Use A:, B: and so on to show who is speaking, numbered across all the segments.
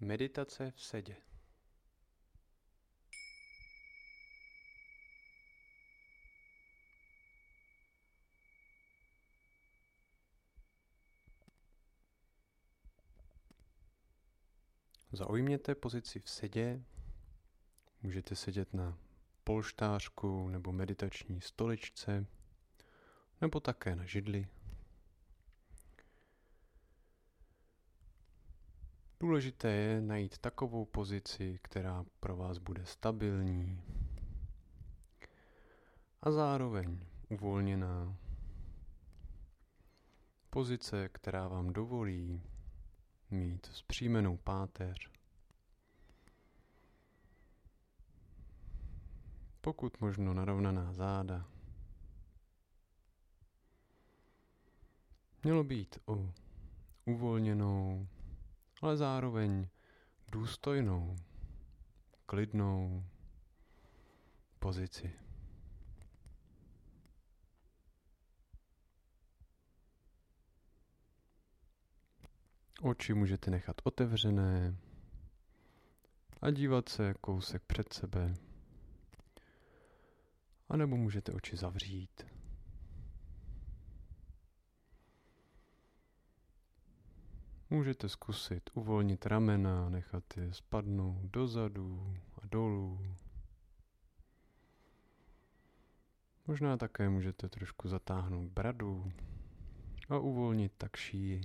A: Meditace v sedě. Zaujměte pozici v sedě. Můžete sedět na polštářku nebo meditační stoličce, nebo také na židli. Důležité je najít takovou pozici, která pro vás bude stabilní a zároveň uvolněná. Pozice, která vám dovolí mít zpříjmenou páteř. Pokud možno narovnaná záda. Mělo být o uvolněnou, ale zároveň důstojnou, klidnou pozici. Oči můžete nechat otevřené a dívat se kousek před sebe. A nebo můžete oči zavřít. Můžete zkusit uvolnit ramena, nechat je spadnout dozadu a dolů. Možná také můžete trošku zatáhnout bradu a uvolnit tak šíji.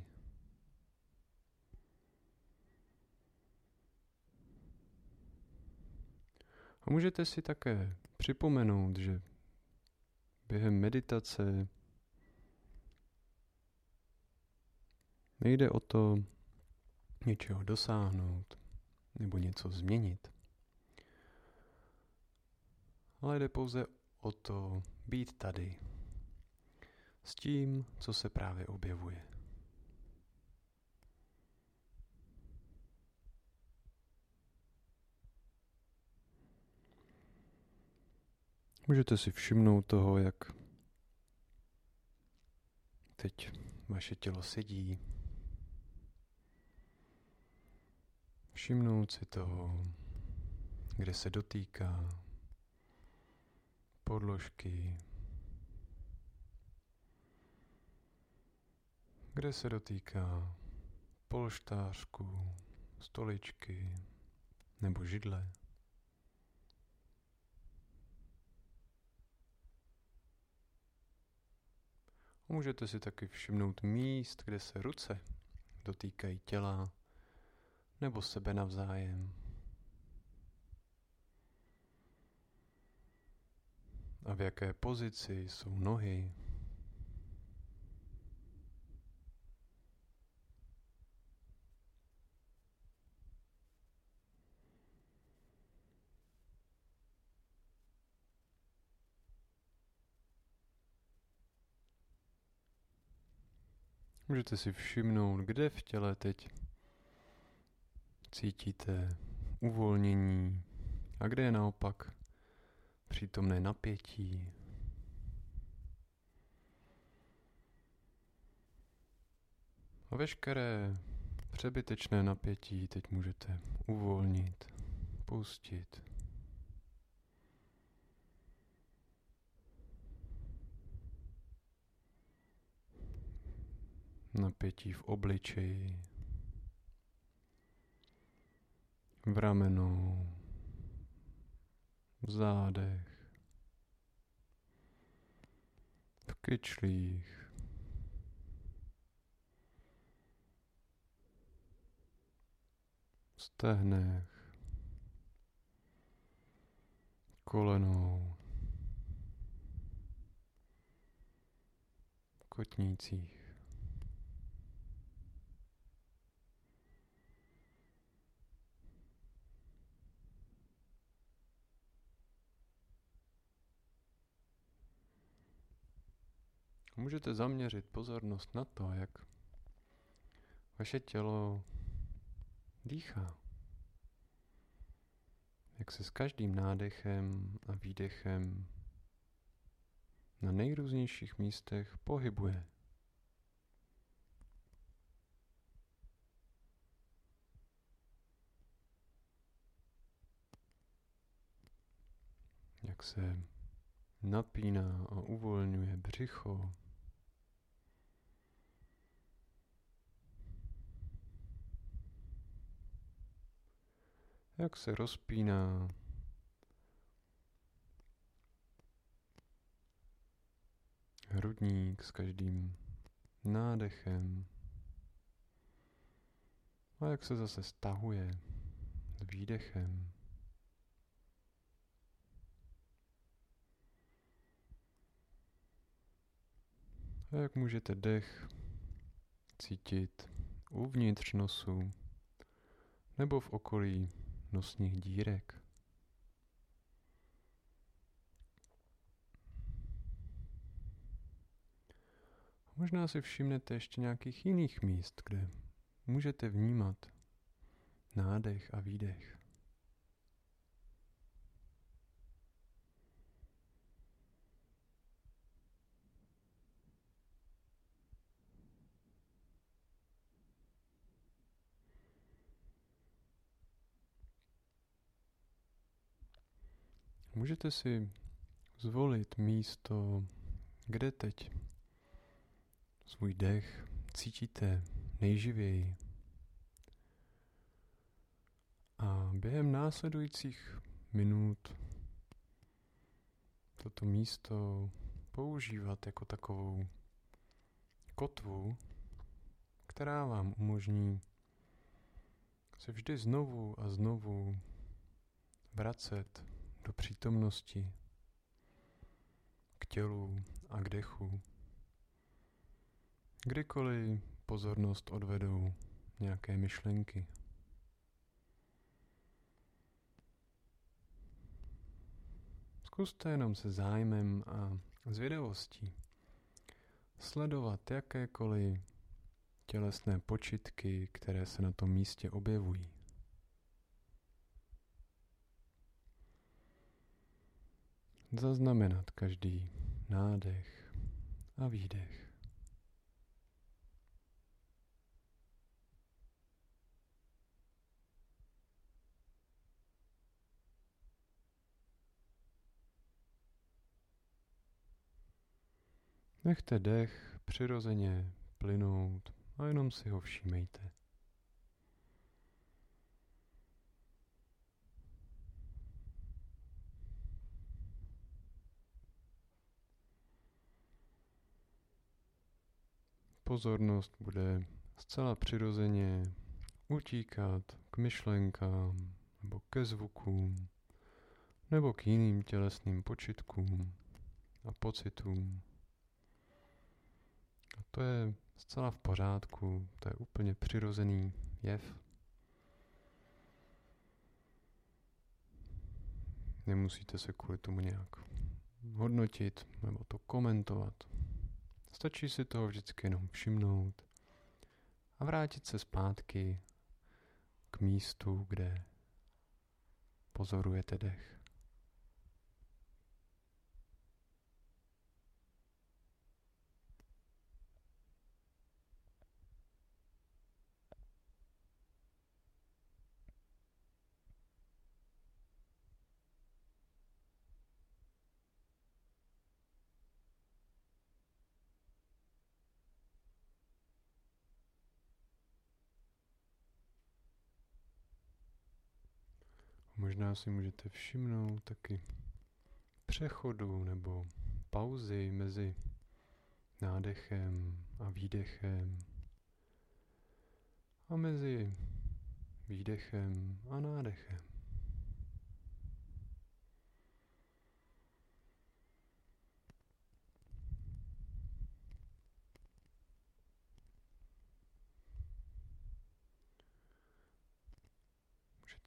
A: A můžete si také připomenout, že během meditace nejde o to něčeho dosáhnout nebo něco změnit, ale jde pouze o to být tady s tím, co se právě objevuje. Můžete si všimnout toho, jak teď vaše tělo sedí. Všimnout si toho, kde se dotýká podložky, kde se dotýká polštářku, stoličky nebo židle. Můžete si taky všimnout míst, kde se ruce dotýkají těla nebo sebe navzájem. A v jaké pozici jsou nohy. Můžete si všimnout, kde v těle teď cítíte uvolnění a kde je naopak přítomné napětí. A veškeré přebytečné napětí teď můžete uvolnit, pustit. napětí v obličeji, v ramenou, v zádech, v kyčlích, v stehnech, kolenou, kotnících. Můžete zaměřit pozornost na to, jak vaše tělo dýchá. Jak se s každým nádechem a výdechem na nejrůznějších místech pohybuje. Jak se napíná a uvolňuje břicho, Jak se rozpíná. Hrudník s každým nádechem. A jak se zase stahuje s výdechem. A jak můžete dech cítit uvnitř nosu nebo v okolí nosních dírek. Možná si všimnete ještě nějakých jiných míst, kde můžete vnímat nádech a výdech. Můžete si zvolit místo, kde teď svůj dech cítíte nejživěji. A během následujících minut toto místo používat jako takovou kotvu, která vám umožní se vždy znovu a znovu vracet do přítomnosti, k tělu a k dechu. Kdykoliv pozornost odvedou nějaké myšlenky. Zkuste jenom se zájmem a zvědavostí sledovat jakékoliv tělesné počitky, které se na tom místě objevují. Zaznamenat každý nádech a výdech. Nechte dech přirozeně plynout a jenom si ho všímejte. Pozornost bude zcela přirozeně utíkat k myšlenkám nebo ke zvukům nebo k jiným tělesným počitkům a pocitům. A to je zcela v pořádku, to je úplně přirozený jev. Nemusíte se kvůli tomu nějak hodnotit nebo to komentovat. Stačí si toho vždycky jenom všimnout a vrátit se zpátky k místu, kde pozorujete dech. Možná si můžete všimnout taky přechodu nebo pauzy mezi nádechem a výdechem a mezi výdechem a nádechem.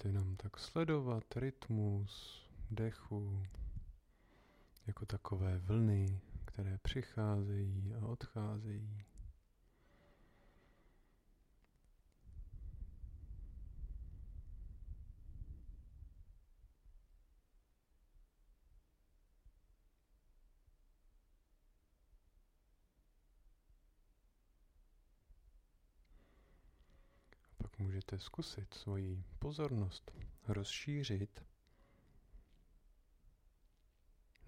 A: Jenom tak sledovat rytmus dechu jako takové vlny, které přicházejí a odcházejí. Můžete zkusit svoji pozornost rozšířit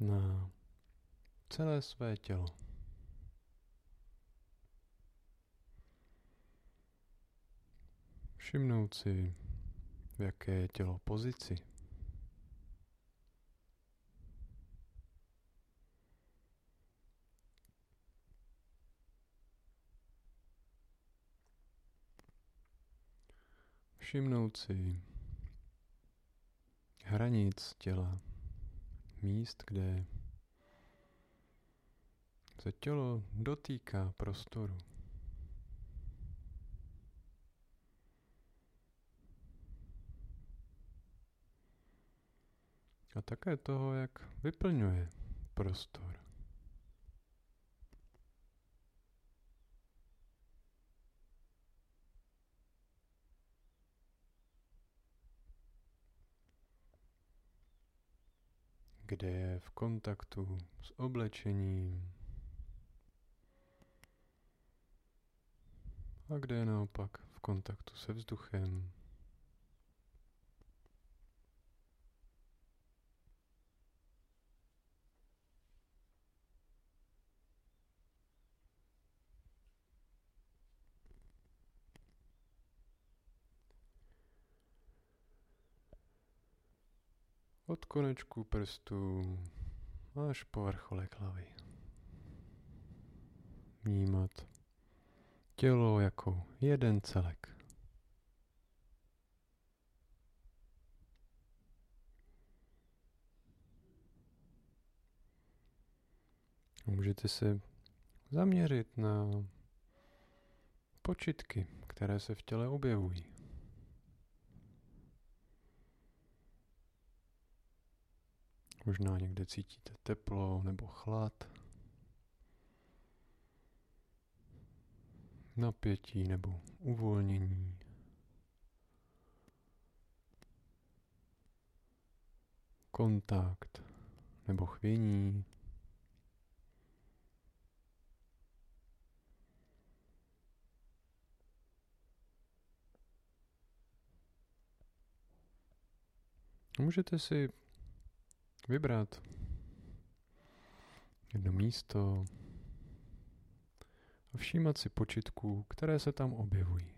A: na celé své tělo. Všimnout si, v jaké je tělo pozici. Všimnout si hranic těla, míst, kde se tělo dotýká prostoru. A také toho, jak vyplňuje prostor. Kde je v kontaktu s oblečením a kde je naopak v kontaktu se vzduchem. Od konečku prstů až po vrcholek hlavy. Vnímat tělo jako jeden celek. Můžete se zaměřit na počitky, které se v těle objevují. Možná někde cítíte teplo nebo chlad, napětí nebo uvolnění. Kontakt nebo chvění. Můžete si vybrat jedno místo a všímat si počitků, které se tam objevují.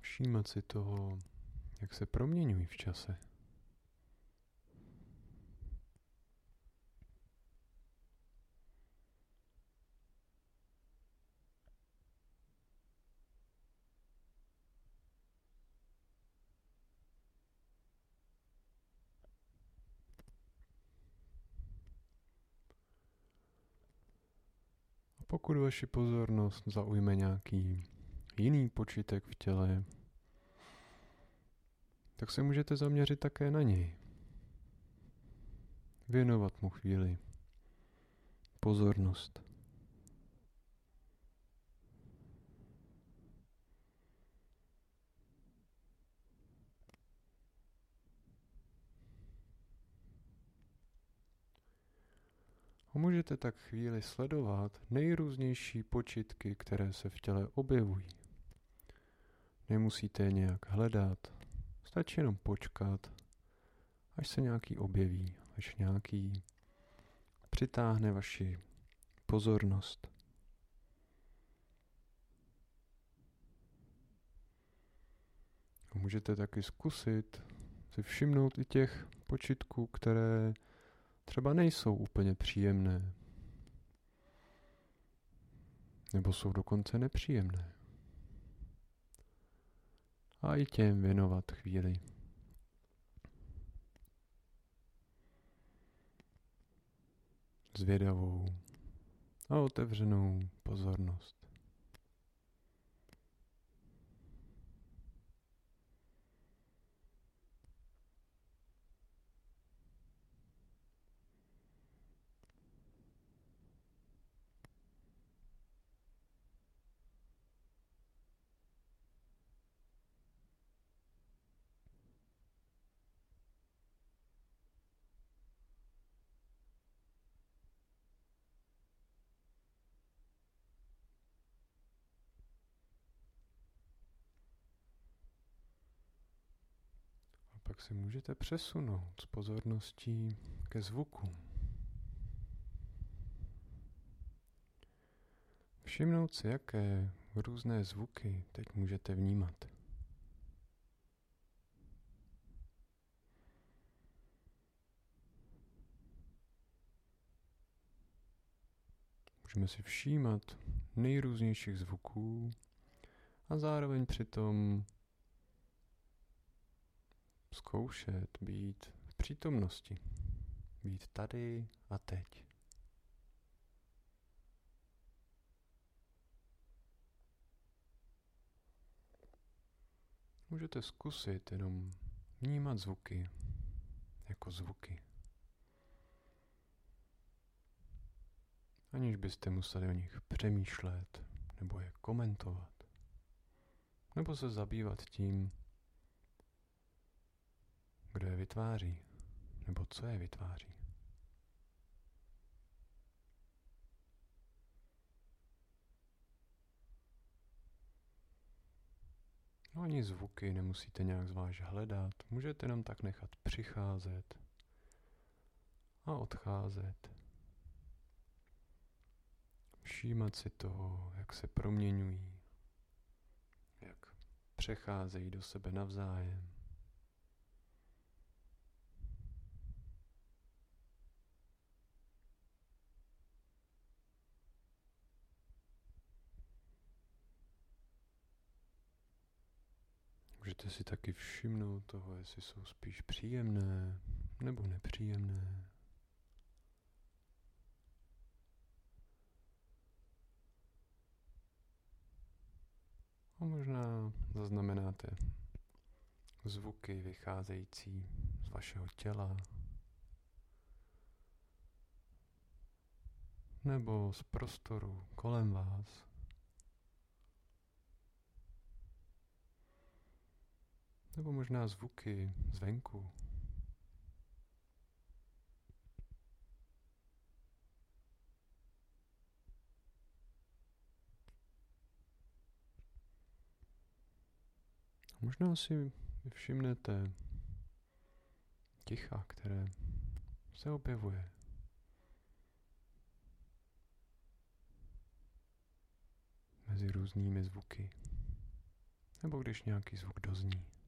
A: Všímat si toho, jak se proměňují v čase. Pokud vaši pozornost zaujme nějaký jiný počítek v těle, tak se můžete zaměřit také na něj. Věnovat mu chvíli pozornost. Můžete tak chvíli sledovat nejrůznější počitky, které se v těle objevují. Nemusíte je nějak hledat, stačí jenom počkat, až se nějaký objeví, až nějaký přitáhne vaši pozornost. Můžete taky zkusit si všimnout i těch počitků, které třeba nejsou úplně příjemné. Nebo jsou dokonce nepříjemné. A i těm věnovat chvíli. Zvědavou a otevřenou pozornost. Tak se můžete přesunout s pozorností ke zvuku. Všimnout si, jaké různé zvuky teď můžete vnímat. Můžeme si všímat nejrůznějších zvuků a zároveň přitom zkoušet být v přítomnosti, být tady a teď. Můžete zkusit jenom vnímat zvuky jako zvuky. Aniž byste museli o nich přemýšlet nebo je komentovat. Nebo se zabývat tím, kdo je vytváří, nebo co je vytváří. No ani zvuky nemusíte nějak zvlášť hledat, můžete jenom tak nechat přicházet a odcházet. Všímat si toho, jak se proměňují, jak přecházejí do sebe navzájem. Můžete si taky všimnout toho, jestli jsou spíš příjemné nebo nepříjemné. A možná zaznamenáte zvuky vycházející z vašeho těla nebo z prostoru kolem vás. Nebo možná zvuky zvenku. Možná si všimnete ticha, které se objevuje. Mezi různými zvuky. Nebo když nějaký zvuk dozní.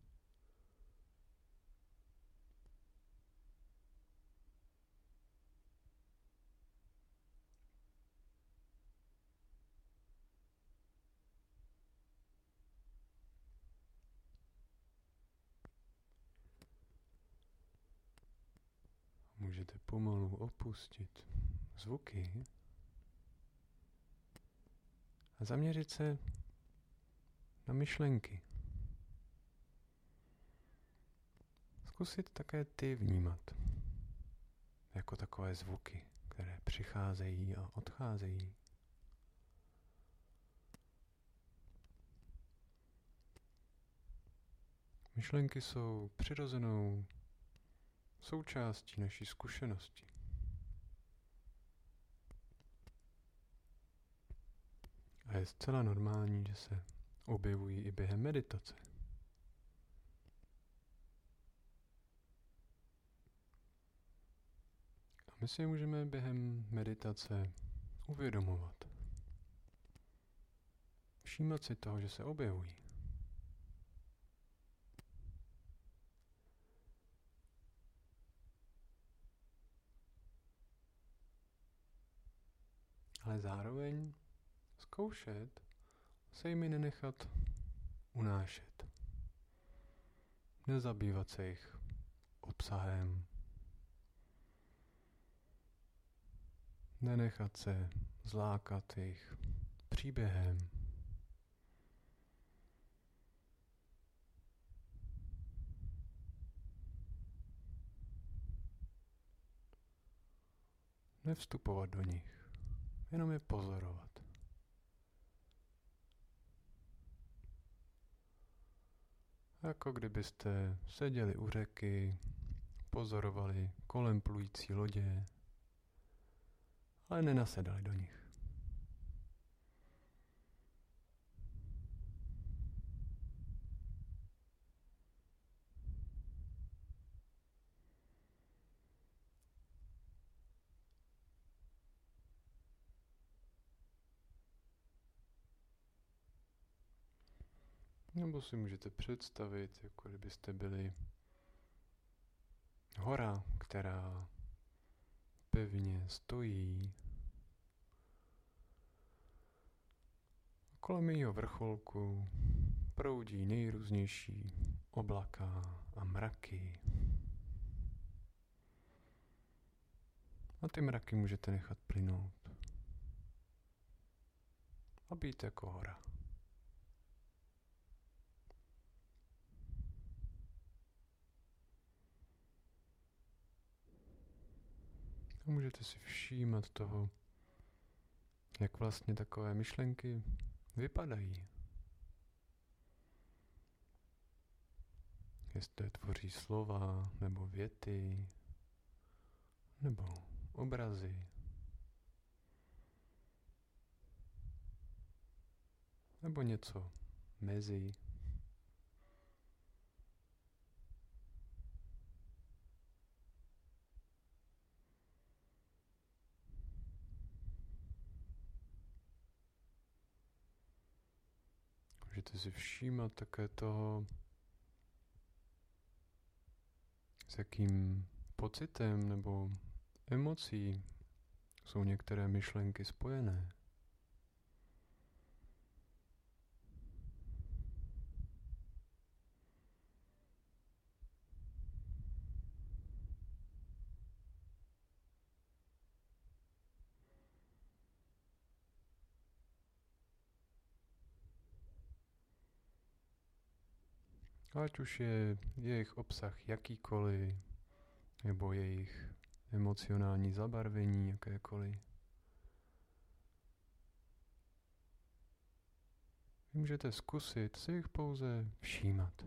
A: můžete pomalu opustit zvuky a zaměřit se na myšlenky. Zkusit také ty vnímat jako takové zvuky, které přicházejí a odcházejí. Myšlenky jsou přirozenou součástí naší zkušenosti. A je zcela normální, že se objevují i během meditace. A my si je můžeme během meditace uvědomovat. Všímat si toho, že se objevují. Ale zároveň zkoušet se jimi nenechat unášet. Nezabývat se jich obsahem. Nenechat se zlákat jejich příběhem. Nevstupovat do nich jenom je pozorovat. Jako kdybyste seděli u řeky, pozorovali kolem plující lodě, ale nenasedali do nich. Nebo si můžete představit, jako kdybyste byli hora, která pevně stojí. Kolem jejího vrcholku proudí nejrůznější oblaka a mraky. A ty mraky můžete nechat plynout. A být jako hora. Můžete si všímat toho, jak vlastně takové myšlenky vypadají. Jestli tvoří slova, nebo věty, nebo obrazy. Nebo něco mezi. Můžete si všímat také toho, s jakým pocitem nebo emocí jsou některé myšlenky spojené. Ať už je jejich obsah jakýkoliv, nebo jejich emocionální zabarvení jakékoliv. Vy můžete zkusit si jich pouze všímat.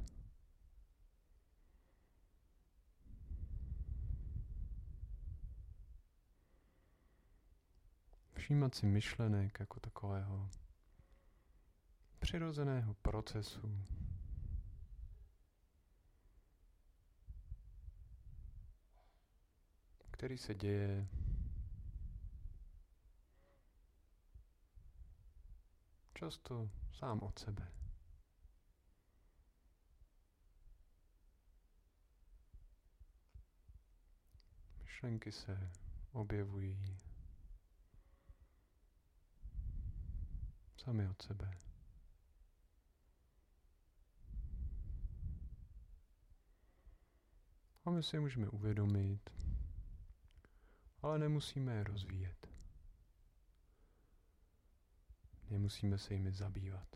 A: Všímat si myšlenek jako takového přirozeného procesu, který se děje často sám od sebe. Myšlenky se objevují sami od sebe. A my si můžeme uvědomit, ale nemusíme je rozvíjet. Nemusíme se jimi zabývat.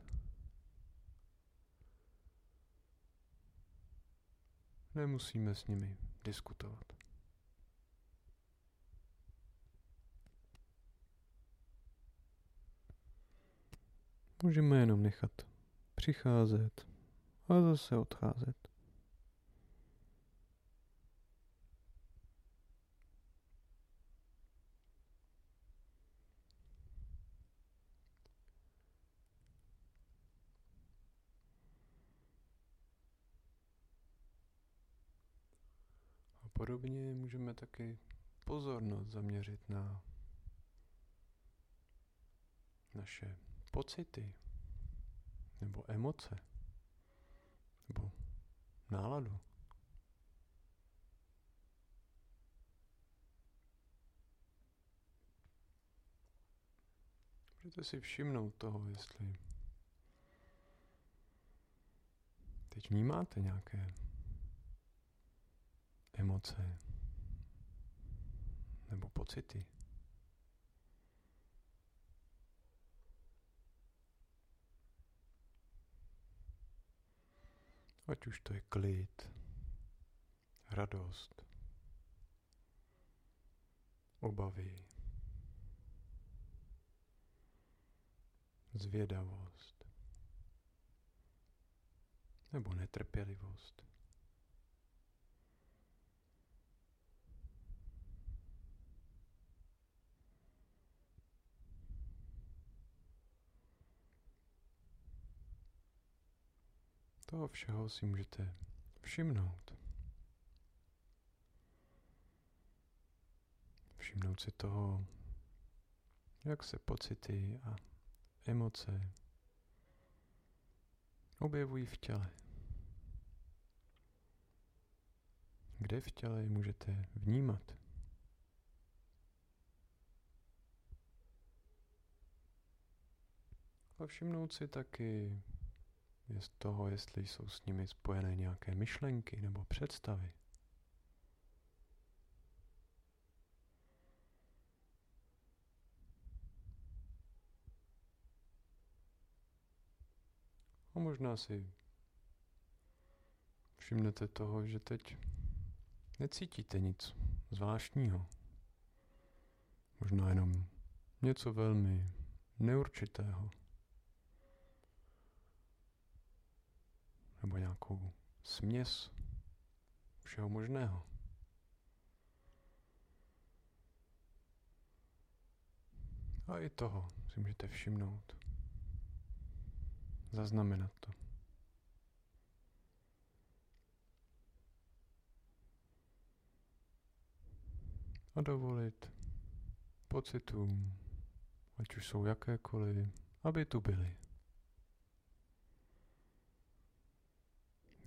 A: Nemusíme s nimi diskutovat. Můžeme jenom nechat přicházet a zase odcházet. Podobně můžeme taky pozornost zaměřit na naše pocity nebo emoce nebo náladu. Můžete si všimnout toho, jestli teď vnímáte nějaké emoce nebo pocity. Ať už to je klid, radost, obavy, zvědavost nebo netrpělivost. Toho všeho si můžete všimnout. Všimnout si toho, jak se pocity a emoce objevují v těle. Kde v těle je můžete vnímat? A všimnout si taky je z toho, jestli jsou s nimi spojené nějaké myšlenky nebo představy. A možná si všimnete toho, že teď necítíte nic zvláštního. Možná jenom něco velmi neurčitého. Nebo nějakou směs všeho možného. A i toho si můžete všimnout zaznamenat to. A dovolit pocitům, ať už jsou jakékoliv, aby tu byly.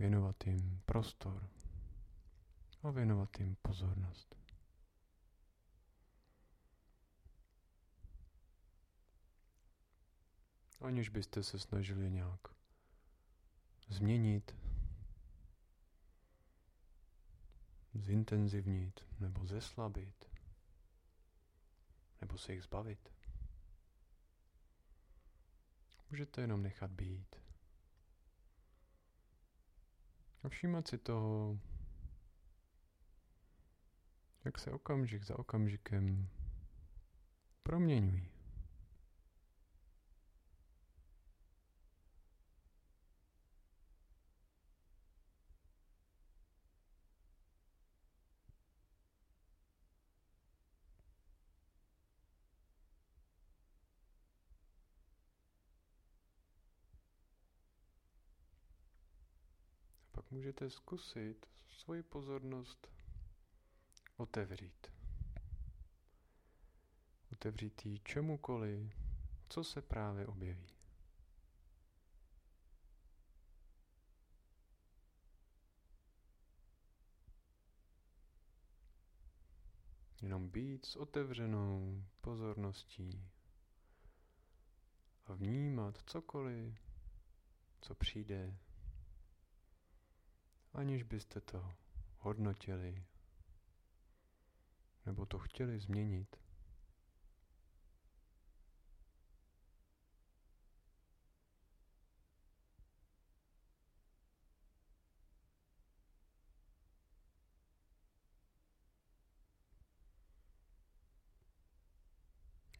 A: Věnovat jim prostor a věnovat jim pozornost. aniž byste se snažili nějak změnit, zintenzivnit nebo zeslabit, nebo se jich zbavit. Můžete jenom nechat být. A všímat si toho, jak se okamžik za okamžikem proměňují. pak můžete zkusit svoji pozornost otevřít. Otevřít ji čemukoliv, co se právě objeví. Jenom být s otevřenou pozorností a vnímat cokoliv, co přijde aniž byste to hodnotili nebo to chtěli změnit.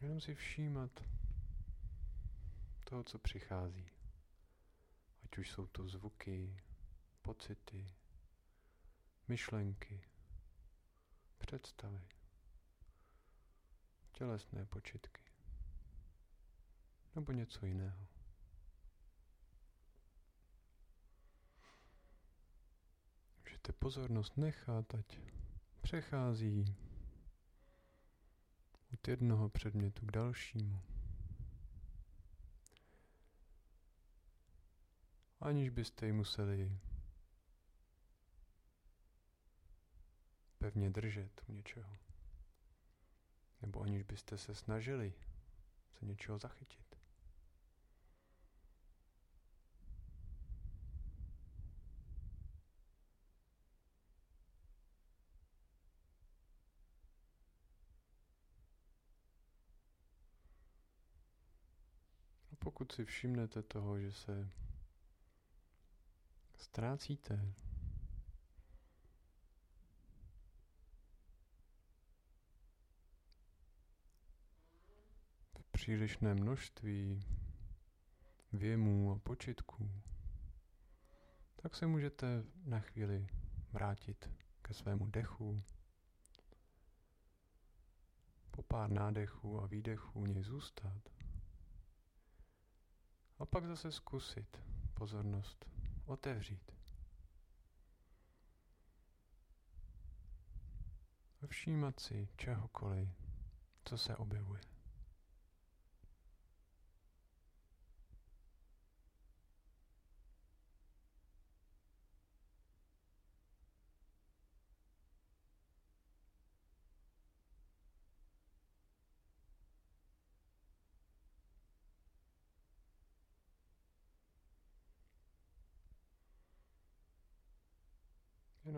A: Jenom si všímat toho, co přichází. Ať už jsou to zvuky, pocity, myšlenky, představy, tělesné počitky nebo něco jiného. Můžete pozornost nechat, ať přechází od jednoho předmětu k dalšímu. Aniž byste ji museli pevně držet u něčeho. Nebo aniž byste se snažili se něčeho zachytit. Pokud si všimnete toho, že se ztrácíte přílišné množství věmů a počitků, tak se můžete na chvíli vrátit ke svému dechu. Po pár nádechů a výdechů něj zůstat. A pak zase zkusit pozornost otevřít. A všímat si čehokoliv, co se objevuje.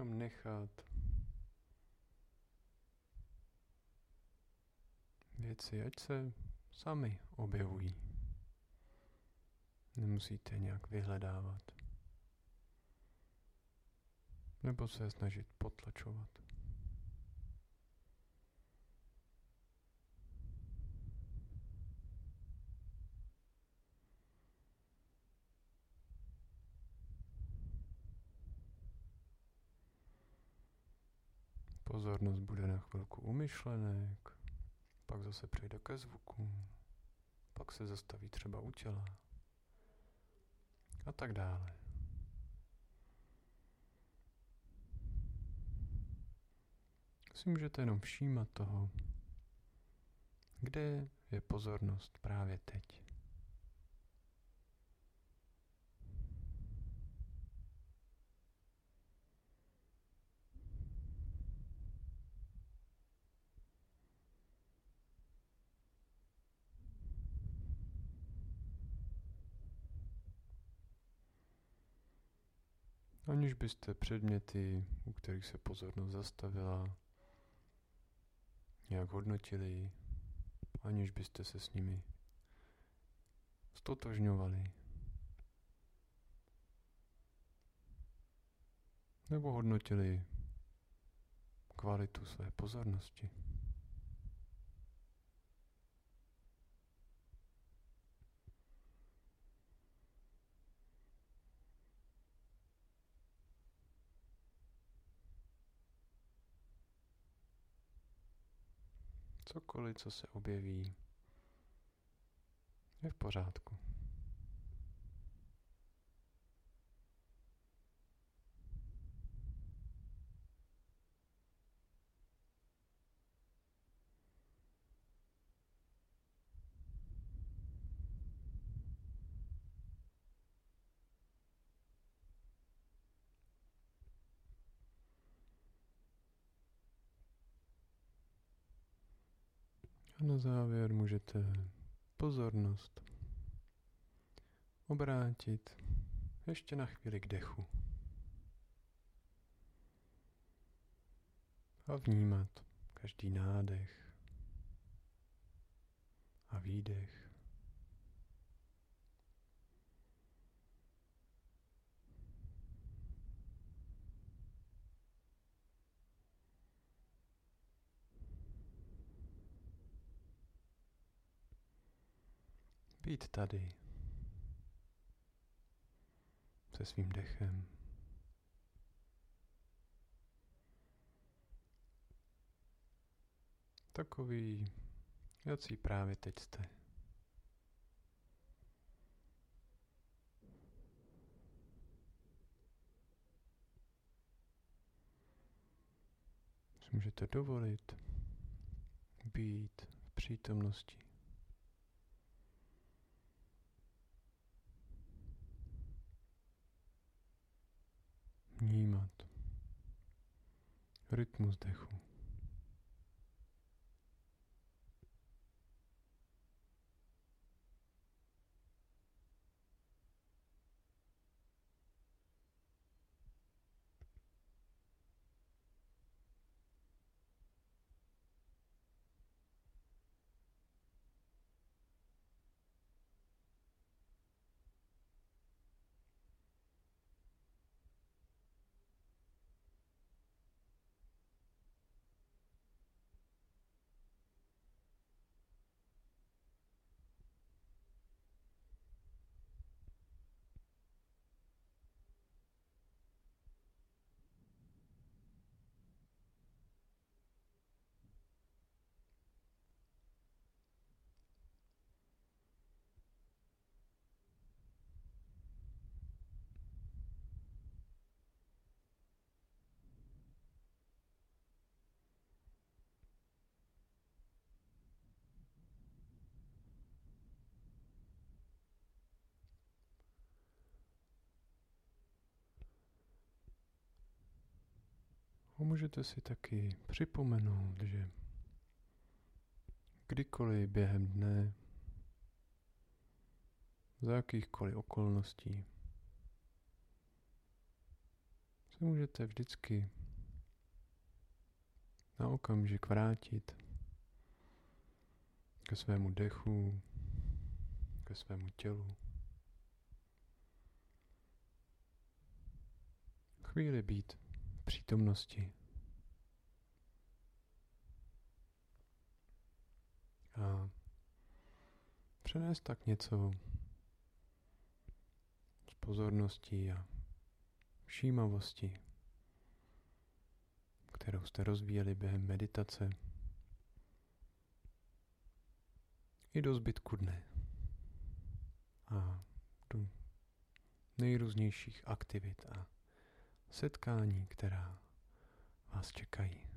A: Jenom nechat věci, ať se sami objevují. Nemusíte nějak vyhledávat. Nebo se snažit potlačovat. Pozornost bude na chvilku u myšlenek, pak zase přejde ke zvuku, pak se zastaví třeba u těla a tak dále. Si můžete jenom všímat toho, kde je pozornost právě teď. Aniž byste předměty, u kterých se pozornost zastavila, nějak hodnotili, aniž byste se s nimi stotožňovali. Nebo hodnotili kvalitu své pozornosti. Cokoliv, co se objeví, je v pořádku. A na závěr můžete pozornost obrátit ještě na chvíli k dechu. A vnímat každý nádech a výdech. Být tady se svým dechem. Takový, jací právě teď jste. můžete dovolit být v přítomnosti. Vnímat rytmus dechu. Můžete si taky připomenout, že kdykoliv během dne, za jakýchkoliv okolností, se můžete vždycky na okamžik vrátit ke svému dechu, ke svému tělu. Chvíli být přítomnosti. A přenést tak něco z pozornosti a všímavosti, kterou jste rozvíjeli během meditace, i do zbytku dne a do nejrůznějších aktivit a setkání, která vás čekají.